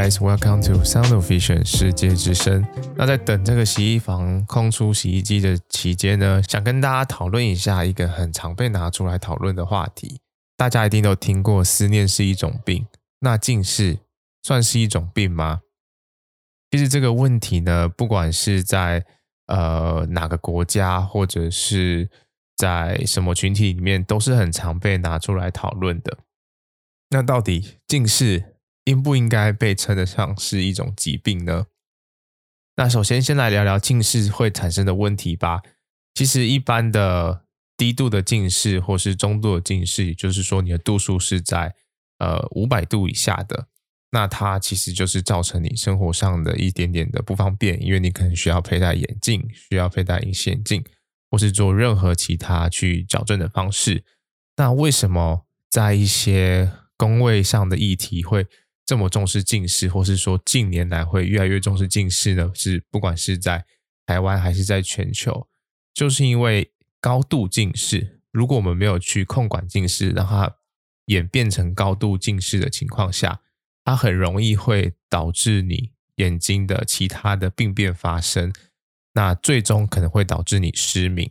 guys, welcome to Sound of Vision 世界之声。那在等这个洗衣房空出洗衣机的期间呢，想跟大家讨论一下一个很常被拿出来讨论的话题。大家一定都听过，思念是一种病。那近视算是一种病吗？其实这个问题呢，不管是在呃哪个国家，或者是在什么群体里面，都是很常被拿出来讨论的。那到底近视应不应该被称得上是一种疾病呢？那首先先来聊聊近视会产生的问题吧。其实一般的低度的近视或是中度的近视，也就是说你的度数是在呃五百度以下的，那它其实就是造成你生活上的一点点的不方便，因为你可能需要佩戴眼镜，需要佩戴隐形眼镜，或是做任何其他去矫正的方式。那为什么在一些工位上的议题会这么重视近视，或是说近年来会越来越重视近视呢？是不管是在台湾还是在全球，就是因为高度近视，如果我们没有去控管近视，让它演变成高度近视的情况下，它很容易会导致你眼睛的其他的病变发生，那最终可能会导致你失明。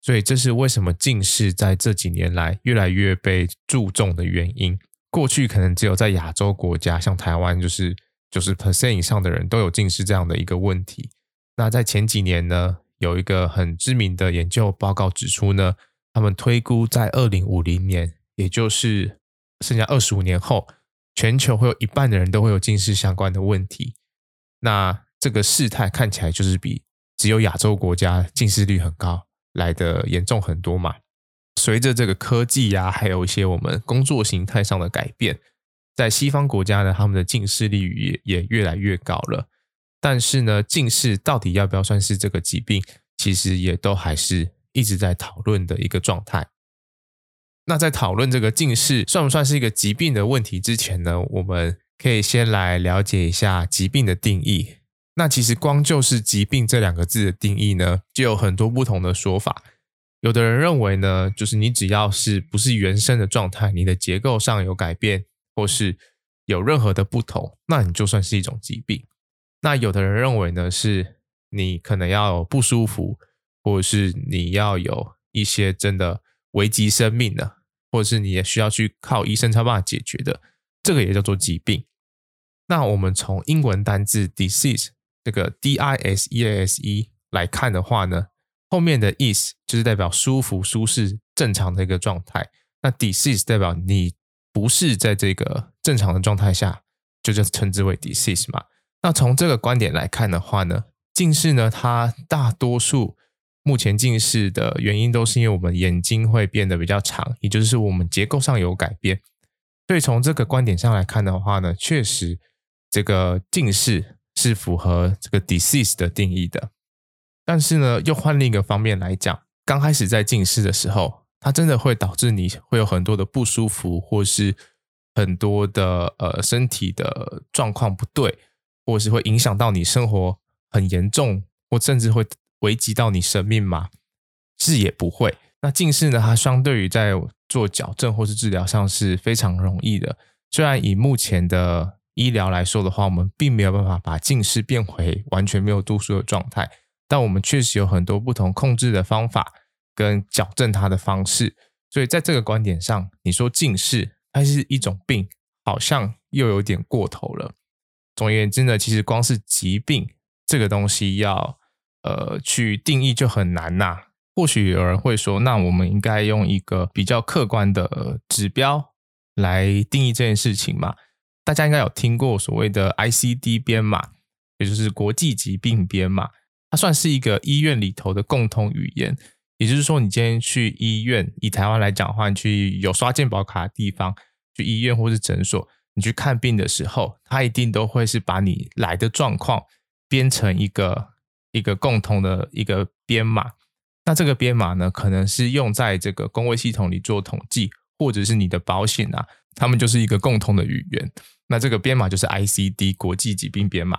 所以这是为什么近视在这几年来越来越被注重的原因。过去可能只有在亚洲国家，像台湾，就是九十 percent 以上的人都有近视这样的一个问题。那在前几年呢，有一个很知名的研究报告指出呢，他们推估在二零五零年，也就是剩下二十五年后，全球会有一半的人都会有近视相关的问题。那这个事态看起来就是比只有亚洲国家近视率很高来得严重很多嘛。随着这个科技呀、还有一些我们工作形态上的改变，在西方国家呢，他们的近视率也也越来越高了。但是呢，近视到底要不要算是这个疾病，其实也都还是一直在讨论的一个状态。那在讨论这个近视算不算是一个疾病的问题之前呢，我们可以先来了解一下疾病的定义。那其实光就是疾病这两个字的定义呢，就有很多不同的说法。有的人认为呢，就是你只要是不是原生的状态，你的结构上有改变，或是有任何的不同，那你就算是一种疾病。那有的人认为呢，是你可能要有不舒服，或者是你要有一些真的危及生命的，或者是你也需要去靠医生才办法解决的，这个也叫做疾病。那我们从英文单字 disease 这个 D I S E A S E 来看的话呢，后面的 is 就是代表舒服、舒适、正常的一个状态。那 disease 代表你不是在这个正常的状态下，就叫称之为 disease 嘛。那从这个观点来看的话呢，近视呢，它大多数目前近视的原因都是因为我们眼睛会变得比较长，也就是我们结构上有改变。所以从这个观点上来看的话呢，确实这个近视是符合这个 disease 的定义的。但是呢，又换另一个方面来讲，刚开始在近视的时候，它真的会导致你会有很多的不舒服，或是很多的呃身体的状况不对，或是会影响到你生活很严重，或甚至会危及到你生命吗？是也不会。那近视呢，它相对于在做矫正或是治疗上是非常容易的。虽然以目前的医疗来说的话，我们并没有办法把近视变回完全没有度数的状态。但我们确实有很多不同控制的方法跟矫正它的方式，所以在这个观点上，你说近视它是一种病，好像又有点过头了。总而言之呢，其实光是疾病这个东西要呃去定义就很难呐。或许有人会说，那我们应该用一个比较客观的指标来定义这件事情嘛？大家应该有听过所谓的 ICD 编码，也就是国际疾病编码。它算是一个医院里头的共通语言，也就是说，你今天去医院，以台湾来讲的话，去有刷健保卡的地方，去医院或是诊所，你去看病的时候，它一定都会是把你来的状况编成一个一个共同的一个编码。那这个编码呢，可能是用在这个公卫系统里做统计，或者是你的保险啊，他们就是一个共同的语言。那这个编码就是 ICD 国际疾病编码。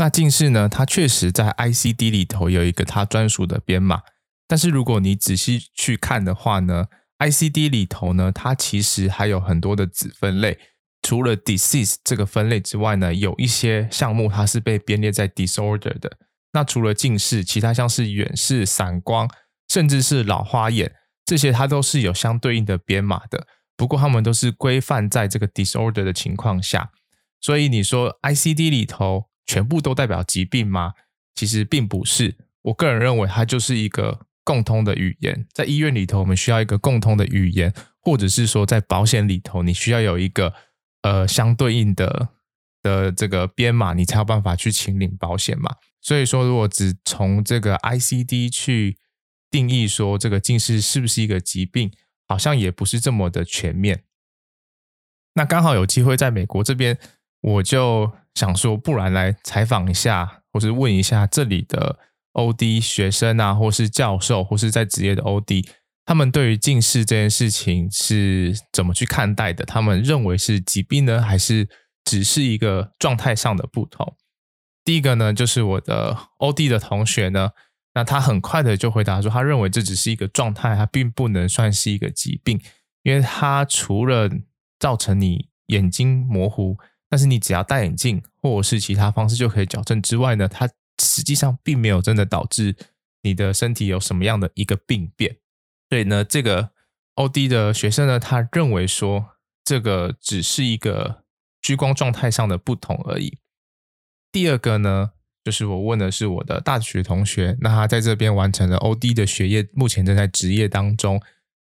那近视呢，它确实在 ICD 里头有一个它专属的编码，但是如果你仔细去看的话呢，ICD 里头呢，它其实还有很多的子分类。除了 disease 这个分类之外呢，有一些项目它是被编列在 disorder 的。那除了近视，其他像是远视、散光，甚至是老花眼，这些它都是有相对应的编码的。不过它们都是规范在这个 disorder 的情况下。所以你说 ICD 里头全部都代表疾病吗？其实并不是。我个人认为它就是一个共通的语言。在医院里头，我们需要一个共通的语言，或者是说在保险里头，你需要有一个呃相对应的的这个编码，你才有办法去请领保险嘛。所以说，如果只从这个 ICD 去定义说这个近视是不是一个疾病，好像也不是这么的全面。那刚好有机会在美国这边。我就想说，不然来采访一下，或是问一下这里的 OD 学生啊，或是教授，或是在职业的 OD，他们对于近视这件事情是怎么去看待的？他们认为是疾病呢，还是只是一个状态上的不同？第一个呢，就是我的 OD 的同学呢，那他很快的就回答说，他认为这只是一个状态，它并不能算是一个疾病，因为它除了造成你眼睛模糊。但是你只要戴眼镜，或者是其他方式就可以矫正之外呢，它实际上并没有真的导致你的身体有什么样的一个病变。所以呢，这个 OD 的学生呢，他认为说这个只是一个屈光状态上的不同而已。第二个呢，就是我问的是我的大学同学，那他在这边完成了 OD 的学业，目前正在职业当中。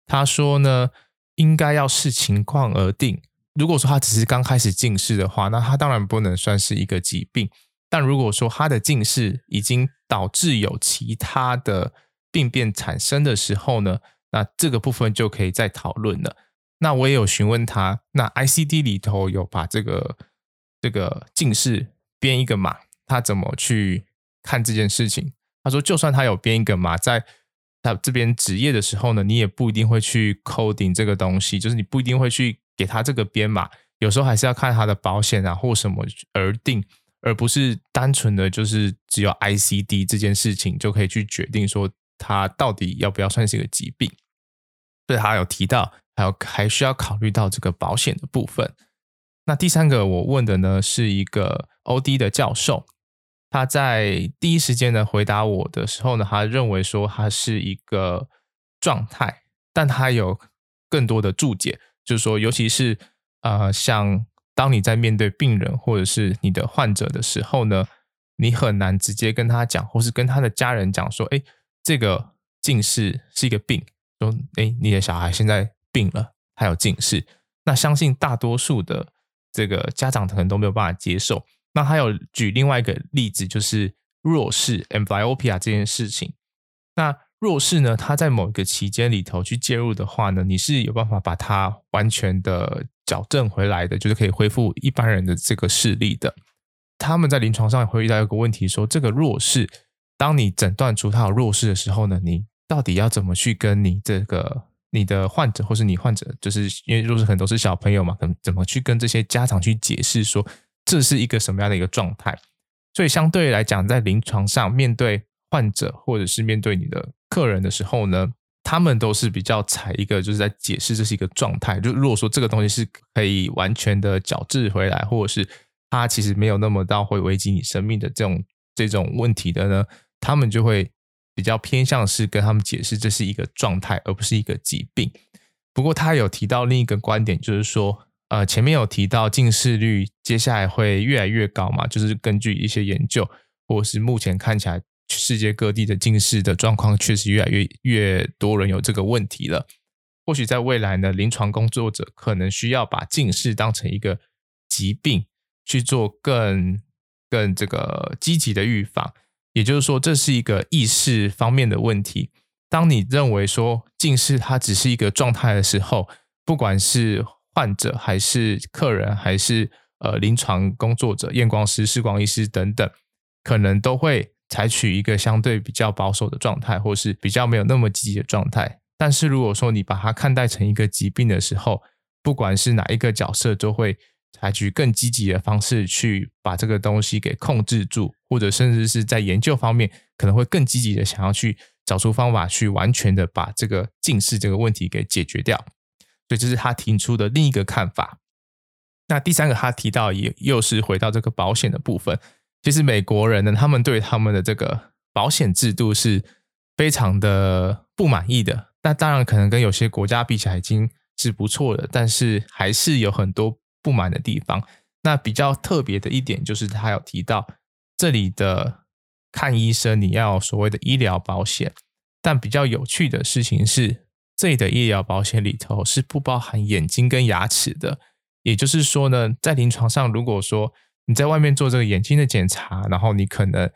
他说呢，应该要视情况而定。如果说他只是刚开始近视的话，那他当然不能算是一个疾病。但如果说他的近视已经导致有其他的病变产生的时候呢，那这个部分就可以再讨论了。那我也有询问他，那 ICD 里头有把这个这个近视编一个码，他怎么去看这件事情？他说，就算他有编一个码，在他这边执业的时候呢，你也不一定会去 coding 这个东西，就是你不一定会去。给他这个编码，有时候还是要看他的保险啊或什么而定，而不是单纯的就是只有 ICD 这件事情就可以去决定说他到底要不要算是一个疾病。所以他有提到，还有还需要考虑到这个保险的部分。那第三个我问的呢是一个 OD 的教授，他在第一时间呢回答我的时候呢，他认为说他是一个状态，但他有更多的注解。就是说，尤其是呃，像当你在面对病人或者是你的患者的时候呢，你很难直接跟他讲，或是跟他的家人讲说，哎，这个近视是一个病，说，哎，你的小孩现在病了，他有近视。那相信大多数的这个家长可能都没有办法接受。那还有举另外一个例子，就是弱视 （amblyopia） 这件事情。那弱视呢，他在某一个期间里头去介入的话呢，你是有办法把它完全的矫正回来的，就是可以恢复一般人的这个视力的。他们在临床上也会遇到一个问题，说这个弱视，当你诊断出他有弱视的时候呢，你到底要怎么去跟你这个你的患者或是你患者，就是因为弱视很多是小朋友嘛，可能怎么去跟这些家长去解释说这是一个什么样的一个状态？所以相对来讲，在临床上面对患者或者是面对你的客人的时候呢，他们都是比较采一个就是在解释这是一个状态。就如果说这个东西是可以完全的矫治回来，或者是它其实没有那么到会危及你生命的这种这种问题的呢，他们就会比较偏向是跟他们解释这是一个状态，而不是一个疾病。不过他有提到另一个观点，就是说，呃，前面有提到近视率接下来会越来越高嘛，就是根据一些研究，或是目前看起来。世界各地的近视的状况确实越来越越多人有这个问题了。或许在未来呢，临床工作者可能需要把近视当成一个疾病去做更更这个积极的预防。也就是说，这是一个意识方面的问题。当你认为说近视它只是一个状态的时候，不管是患者还是客人，还是呃临床工作者、验光师、视光医师等等，可能都会。采取一个相对比较保守的状态，或是比较没有那么积极的状态。但是如果说你把它看待成一个疾病的时候，不管是哪一个角色，都会采取更积极的方式去把这个东西给控制住，或者甚至是在研究方面可能会更积极的想要去找出方法，去完全的把这个近视这个问题给解决掉。所以这是他提出的另一个看法。那第三个他提到也又是回到这个保险的部分，其实美国人呢，他们对他们的这个保险制度是非常的不满意的。那当然可能跟有些国家比起来已经是不错的，但是还是有很多不满的地方。那比较特别的一点就是他有提到这里的看医生你要所谓的医疗保险，但比较有趣的事情是这里的医疗保险里头是不包含眼睛跟牙齿的。也就是说呢，在临床上，如果说你在外面做这个眼睛的检查，然后你可能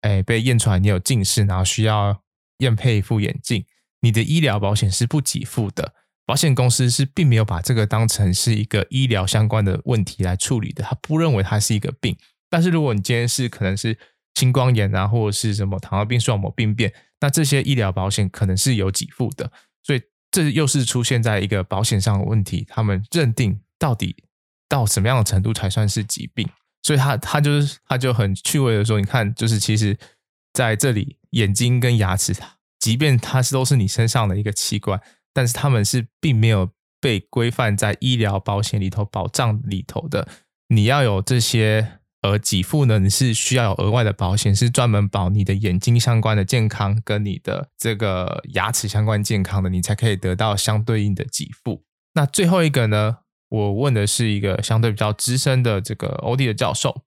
哎被验出来你有近视，然后需要验配一副眼镜，你的医疗保险是不给付的。保险公司是并没有把这个当成是一个医疗相关的问题来处理的，他不认为它是一个病。但是如果你今天是可能是青光眼啊，或者是什么糖尿病、视网膜病变，那这些医疗保险可能是有给付的。所以这又是出现在一个保险上的问题，他们认定。到底到什么样的程度才算是疾病？所以他他就是他就很趣味的说，你看，就是其实在这里，眼睛跟牙齿，即便它是都是你身上的一个器官，但是他们是并没有被规范在医疗保险里头保障里头的。你要有这些呃给付呢，你是需要有额外的保险，是专门保你的眼睛相关的健康跟你的这个牙齿相关健康的，你才可以得到相对应的给付。那最后一个呢？我问的是一个相对比较资深的这个 OD 的教授，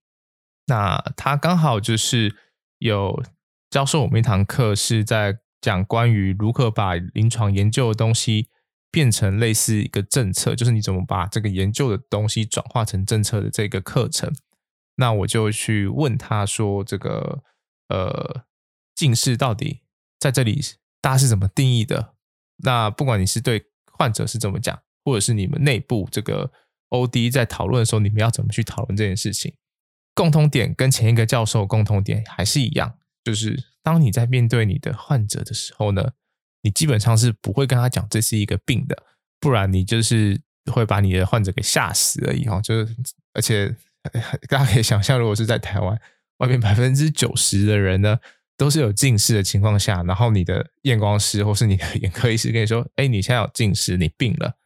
那他刚好就是有教授我们一堂课，是在讲关于如何把临床研究的东西变成类似一个政策，就是你怎么把这个研究的东西转化成政策的这个课程。那我就去问他说：“这个呃，近视到底在这里大家是怎么定义的？那不管你是对患者是怎么讲。”或者是你们内部这个 OD 在讨论的时候，你们要怎么去讨论这件事情？共同点跟前一个教授共同点还是一样，就是当你在面对你的患者的时候呢，你基本上是不会跟他讲这是一个病的，不然你就是会把你的患者给吓死而已哈。就是而且大家可以想象，如果是在台湾，外面百分之九十的人呢都是有近视的情况下，然后你的验光师或是你的眼科医师跟你说：“哎，你现在有近视，你病了。”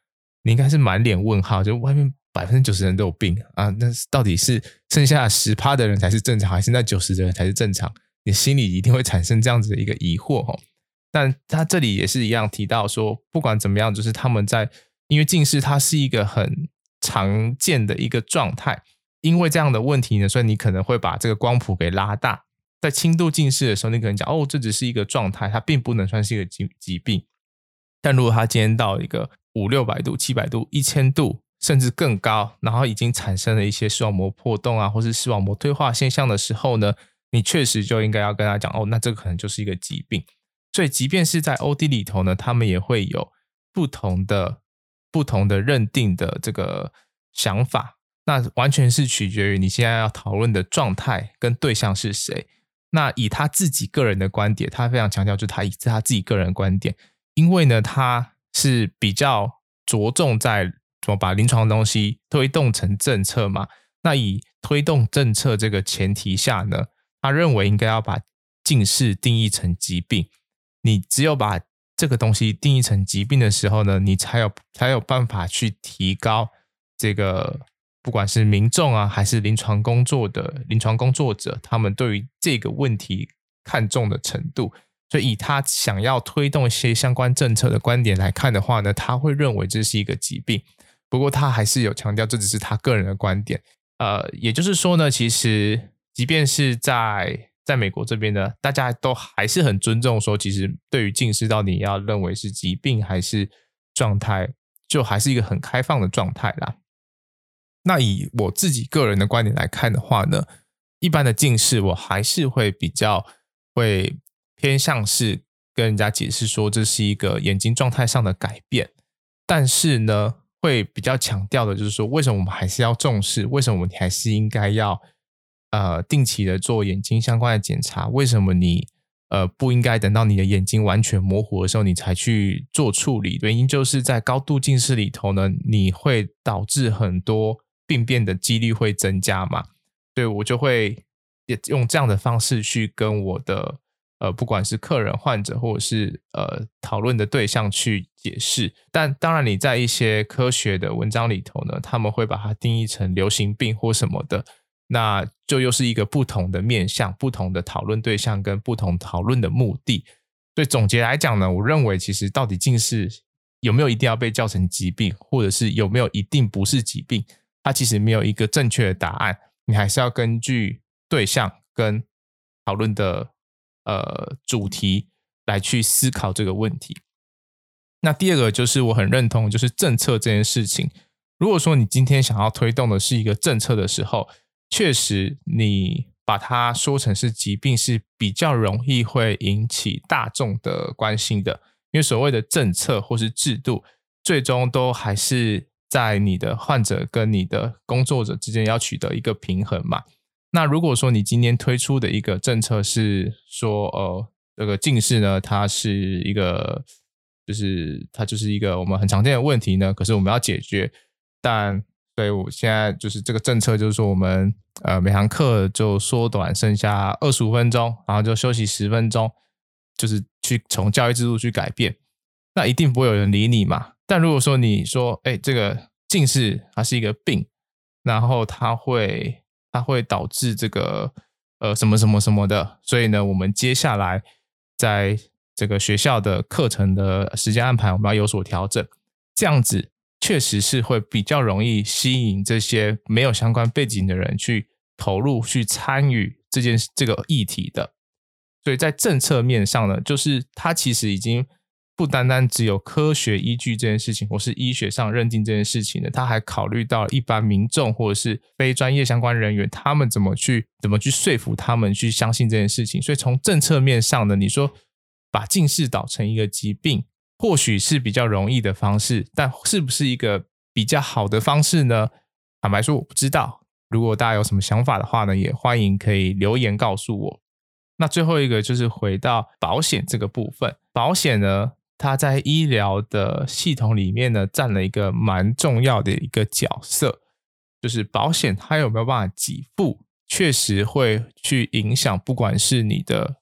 你应该是满脸问号，就外面百分之九十人都有病啊，那到底是剩下十趴的人才是正常，还是那九十的人才是正常？你心里一定会产生这样子的一个疑惑哦。但他这里也是一样提到说，不管怎么样，就是他们在因为近视它是一个很常见的一个状态，因为这样的问题呢，所以你可能会把这个光谱给拉大，在轻度近视的时候，你可能讲哦，这只是一个状态，它并不能算是一个疾疾病。但如果他今天到一个五六百度、七百度、一千度，甚至更高，然后已经产生了一些视网膜破洞啊，或是视网膜退化现象的时候呢，你确实就应该要跟他讲哦，那这个可能就是一个疾病。所以，即便是在 OD 里头呢，他们也会有不同的、不同的认定的这个想法。那完全是取决于你现在要讨论的状态跟对象是谁。那以他自己个人的观点，他非常强调，就他以他自己个人观点，因为呢，他。是比较着重在怎么把临床东西推动成政策嘛？那以推动政策这个前提下呢，他认为应该要把近视定义成疾病。你只有把这个东西定义成疾病的时候呢，你才有才有办法去提高这个不管是民众啊，还是临床工作的临床工作者，他们对于这个问题看重的程度。所以，以他想要推动一些相关政策的观点来看的话呢，他会认为这是一个疾病。不过，他还是有强调，这只是他个人的观点。呃，也就是说呢，其实即便是在在美国这边呢，大家都还是很尊重说，其实对于近视到底要认为是疾病还是状态，就还是一个很开放的状态啦。那以我自己个人的观点来看的话呢，一般的近视我还是会比较会。偏向是跟人家解释说，这是一个眼睛状态上的改变，但是呢，会比较强调的就是说，为什么我们还是要重视？为什么你还是应该要呃定期的做眼睛相关的检查？为什么你呃不应该等到你的眼睛完全模糊的时候你才去做处理？原因就是在高度近视里头呢，你会导致很多病变的几率会增加嘛。对，我就会也用这样的方式去跟我的。呃，不管是客人、患者，或者是呃讨论的对象去解释。但当然，你在一些科学的文章里头呢，他们会把它定义成流行病或什么的，那就又是一个不同的面向、不同的讨论对象跟不同讨论的目的。所以总结来讲呢，我认为其实到底近视有没有一定要被叫成疾病，或者是有没有一定不是疾病，它其实没有一个正确的答案。你还是要根据对象跟讨论的。呃，主题来去思考这个问题。那第二个就是我很认同，就是政策这件事情。如果说你今天想要推动的是一个政策的时候，确实你把它说成是疾病是比较容易会引起大众的关心的，因为所谓的政策或是制度，最终都还是在你的患者跟你的工作者之间要取得一个平衡嘛。那如果说你今天推出的一个政策是说，呃，这个近视呢，它是一个，就是它就是一个我们很常见的问题呢，可是我们要解决，但所以我现在就是这个政策，就是说我们呃每堂课就缩短剩下二十五分钟，然后就休息十分钟，就是去从教育制度去改变，那一定不会有人理你嘛。但如果说你说，哎，这个近视它是一个病，然后它会。它会导致这个呃什么什么什么的，所以呢，我们接下来在这个学校的课程的时间安排，我们要有所调整。这样子确实是会比较容易吸引这些没有相关背景的人去投入、去参与这件这个议题的。所以在政策面上呢，就是它其实已经。不单单只有科学依据这件事情，或是医学上认定这件事情的，他还考虑到一般民众或者是非专业相关人员，他们怎么去怎么去说服他们去相信这件事情。所以从政策面上呢，你说把近视导成一个疾病，或许是比较容易的方式，但是不是一个比较好的方式呢？坦白说，我不知道。如果大家有什么想法的话呢，也欢迎可以留言告诉我。那最后一个就是回到保险这个部分，保险呢，它在医疗的系统里面呢，占了一个蛮重要的一个角色，就是保险它有没有办法给付，确实会去影响，不管是你的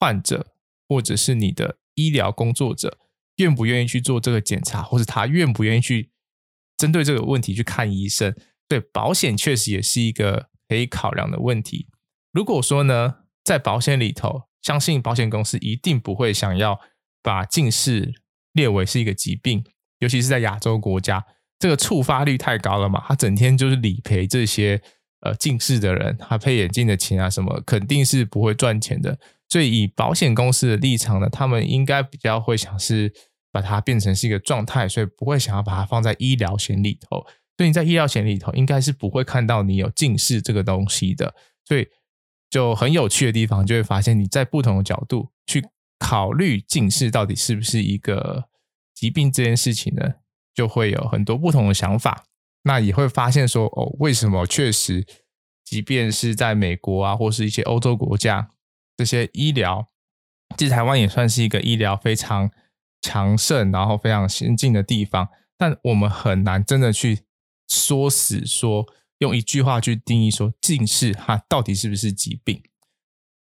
患者或者是你的医疗工作者，愿不愿意去做这个检查，或者他愿不愿意去针对这个问题去看医生。对，保险确实也是一个可以考量的问题。如果说呢，在保险里头，相信保险公司一定不会想要。把近视列为是一个疾病，尤其是在亚洲国家，这个触发率太高了嘛。他整天就是理赔这些呃近视的人，他配眼镜的钱啊什么，肯定是不会赚钱的。所以以保险公司的立场呢，他们应该比较会想是把它变成是一个状态，所以不会想要把它放在医疗险里头。所以你在医疗险里头，应该是不会看到你有近视这个东西的。所以就很有趣的地方，就会发现你在不同的角度去。考虑近视到底是不是一个疾病这件事情呢，就会有很多不同的想法。那也会发现说，哦，为什么确实，即便是在美国啊，或是一些欧洲国家，这些医疗，其实台湾也算是一个医疗非常强盛，然后非常先进的地方，但我们很难真的去说死说，用一句话去定义说近视它到底是不是疾病。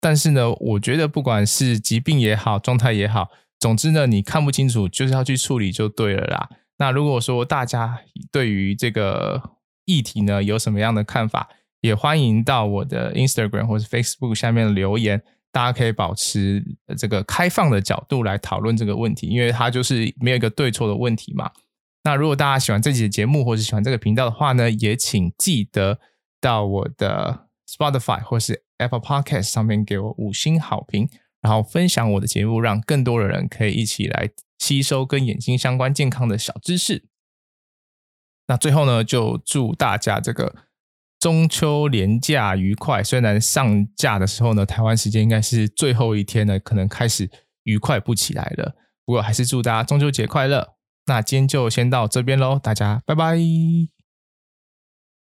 但是呢，我觉得不管是疾病也好，状态也好，总之呢，你看不清楚就是要去处理就对了啦。那如果说大家对于这个议题呢有什么样的看法，也欢迎到我的 Instagram 或是 Facebook 下面留言，大家可以保持这个开放的角度来讨论这个问题，因为它就是没有一个对错的问题嘛。那如果大家喜欢这期的节目或是喜欢这个频道的话呢，也请记得到我的 Spotify 或是 Apple Podcast 上面给我五星好评，然后分享我的节目，让更多的人可以一起来吸收跟眼睛相关健康的小知识。那最后呢，就祝大家这个中秋连假愉快。虽然上架的时候呢，台湾时间应该是最后一天呢，可能开始愉快不起来了。不过还是祝大家中秋节快乐。那今天就先到这边喽，大家拜拜。